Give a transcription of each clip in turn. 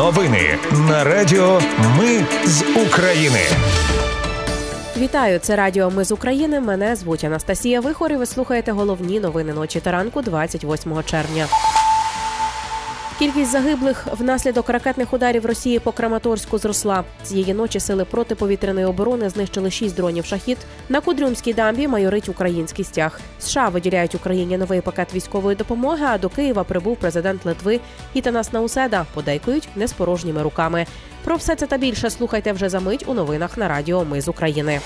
Новини на Радіо Ми з України. Вітаю, це Радіо Ми з України. Мене звуть Анастасія Вихор і Ви слухаєте головні новини ночі та ранку 28 червня. Кількість загиблих внаслідок ракетних ударів Росії по Краматорську зросла. Цієї ночі сили протиповітряної оборони знищили шість дронів шахід. На Кудрюмській дамбі майорить український стяг. США виділяють Україні новий пакет військової допомоги. А до Києва прибув президент Литви Ітанас Науседа. Подейкують не з порожніми руками. Про все це та більше слухайте вже за мить у новинах на Радіо Ми з України.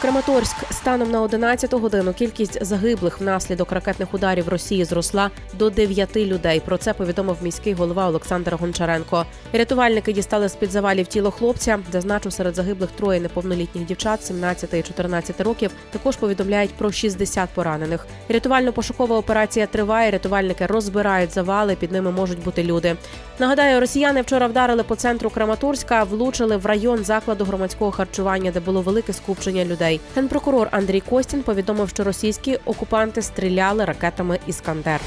Краматорськ станом на 11 годину кількість загиблих внаслідок ракетних ударів Росії зросла до 9 людей. Про це повідомив міський голова Олександр Гончаренко. Рятувальники дістали з під завалів тіло хлопця. Зазначив серед загиблих троє неповнолітніх дівчат 17 і 14 років. Також повідомляють про 60 поранених. Рятувально-пошукова операція триває. Рятувальники розбирають завали. Під ними можуть бути люди. Нагадаю, росіяни вчора вдарили по центру Краматорська, влучили в район закладу громадського харчування, де було велике скупчення людей. Генпрокурор Андрій Костін повідомив, що російські окупанти стріляли ракетами Іскандер.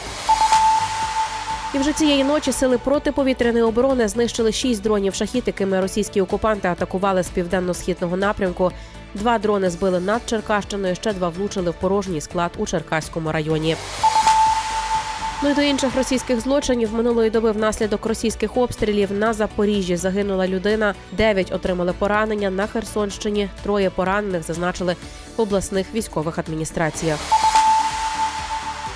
І вже цієї ночі сили протиповітряної оборони знищили шість дронів шахіт, якими російські окупанти атакували з південно-східного напрямку. Два дрони збили над Черкащиною, ще два влучили в порожній склад у Черкаському районі. Ну і до інших російських злочинів минулої доби внаслідок російських обстрілів на Запоріжжі загинула людина. Дев'ять отримали поранення на Херсонщині. Троє поранених зазначили в обласних військових адміністраціях.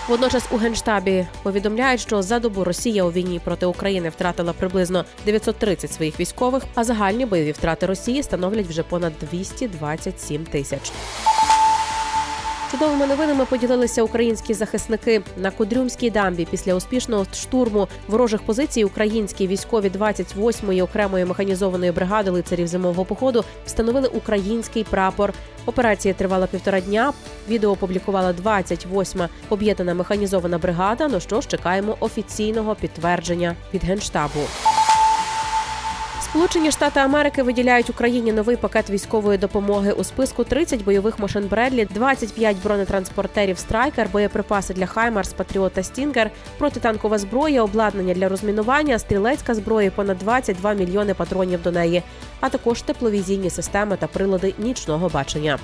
Водночас у генштабі повідомляють, що за добу Росія у війні проти України втратила приблизно 930 своїх військових, а загальні бойові втрати Росії становлять вже понад 227 тисяч. Чудовими новинами поділилися українські захисники на Кудрюмській дамбі. Після успішного штурму ворожих позицій українські військові 28-ї окремої механізованої бригади лицарів зимового походу встановили український прапор. Операція тривала півтора дня. Відео опублікувала 28-ма об'єднана механізована бригада. Ну що ж, чекаємо офіційного підтвердження від генштабу. Сполучені Штати Америки виділяють Україні новий пакет військової допомоги у списку 30 бойових машин Бредлі, 25 бронетранспортерів Страйкер, боєприпаси для Хаймарс, Патріот та Стінгер, протитанкова зброя, обладнання для розмінування, стрілецька зброя, понад 22 мільйони патронів до неї, а також тепловізійні системи та прилади нічного бачення.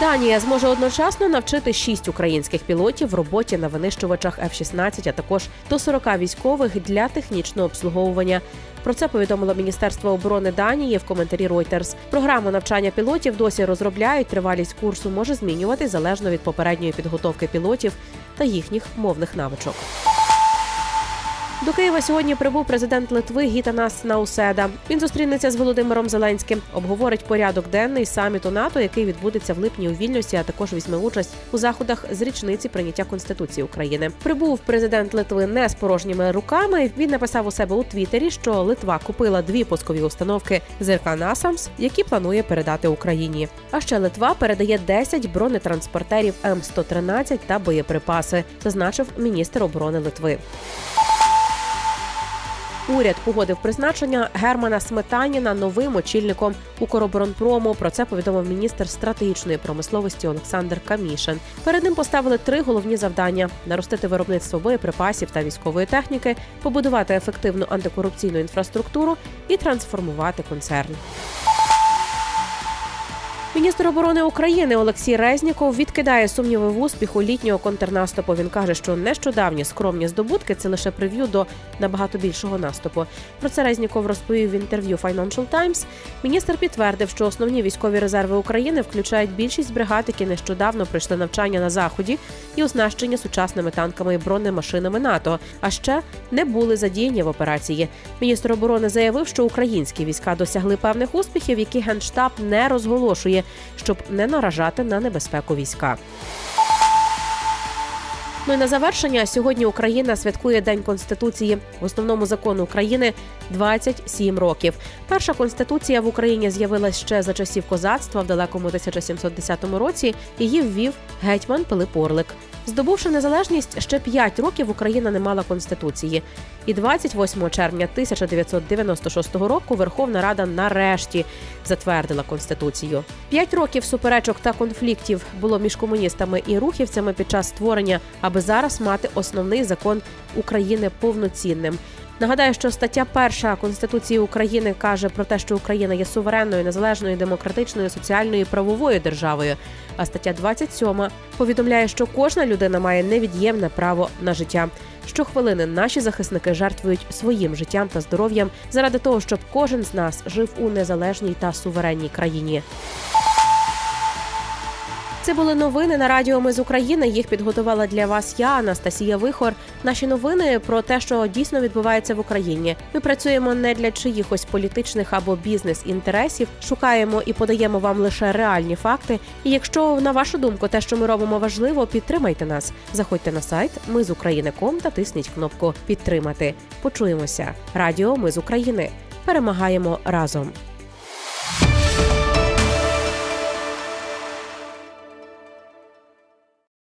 Данія зможе одночасно навчити шість українських пілотів в роботі на винищувачах F-16, а також до 40 військових для технічного обслуговування. Про це повідомило Міністерство оборони Данії в коментарі Reuters. Програму навчання пілотів досі розробляють. Тривалість курсу може змінювати залежно від попередньої підготовки пілотів та їхніх мовних навичок. До Києва сьогодні прибув президент Литви Гітанас Науседа. Він зустрінеться з Володимиром Зеленським, обговорить порядок денний саміту НАТО, який відбудеться в липні у Вільнюсі, а також візьме участь у заходах з річниці прийняття конституції України. Прибув президент Литви не з порожніми руками. Він написав у себе у Твіттері, що Литва купила дві пускові установки ЗРК «Насамс», які планує передати Україні. А ще Литва передає 10 бронетранспортерів М113 та боєприпаси, зазначив міністр оборони Литви. Уряд погодив призначення Германа Сметаніна новим очільником Укроборонпрому. Про це повідомив міністр стратегічної промисловості Олександр Камішин. Перед ним поставили три головні завдання: наростити виробництво боєприпасів та військової техніки, побудувати ефективну антикорупційну інфраструктуру і трансформувати концерн. Міністр оборони України Олексій Резніков відкидає сумніви в успіху літнього контрнаступу. Він каже, що нещодавні скромні здобутки це лише прев'ю до набагато більшого наступу. Про це Резніков розповів в інтерв'ю Financial Times. Міністр підтвердив, що основні військові резерви України включають більшість бригад, які нещодавно пройшли навчання на заході і оснащення сучасними танками і бронемашинами НАТО. А ще не були задіяні в операції. Міністр оборони заявив, що українські війська досягли певних успіхів, які генштаб не розголошує щоб не наражати на небезпеку війська. Ну і на завершення сьогодні Україна святкує День Конституції в основному закону України 27 років. Перша конституція в Україні з'явилась ще за часів козацтва в далекому 1710 році. Її ввів гетьман Пилип Орлик. Здобувши незалежність, ще 5 років Україна не мала конституції. І 28 червня 1996 року Верховна Рада нарешті затвердила конституцію. П'ять років суперечок та конфліктів було між комуністами і рухівцями під час створення, аби зараз мати основний закон України повноцінним. Нагадаю, що стаття перша Конституції України каже про те, що Україна є суверенною, незалежною, демократичною, соціальною і правовою державою. А стаття 27 повідомляє, що кожна людина має невід'ємне право на життя. Щохвилини наші захисники жертвують своїм життям та здоров'ям заради того, щоб кожен з нас жив у незалежній та суверенній країні. Це були новини на радіо Ми з України. Їх підготувала для вас я, Анастасія Вихор. Наші новини про те, що дійсно відбувається в Україні. Ми працюємо не для чиїхось політичних або бізнес-інтересів. Шукаємо і подаємо вам лише реальні факти. І якщо на вашу думку те, що ми робимо, важливо, підтримайте нас. Заходьте на сайт Ми з України.ком та тисніть кнопку Підтримати. Почуємося. Радіо Ми з України. Перемагаємо разом.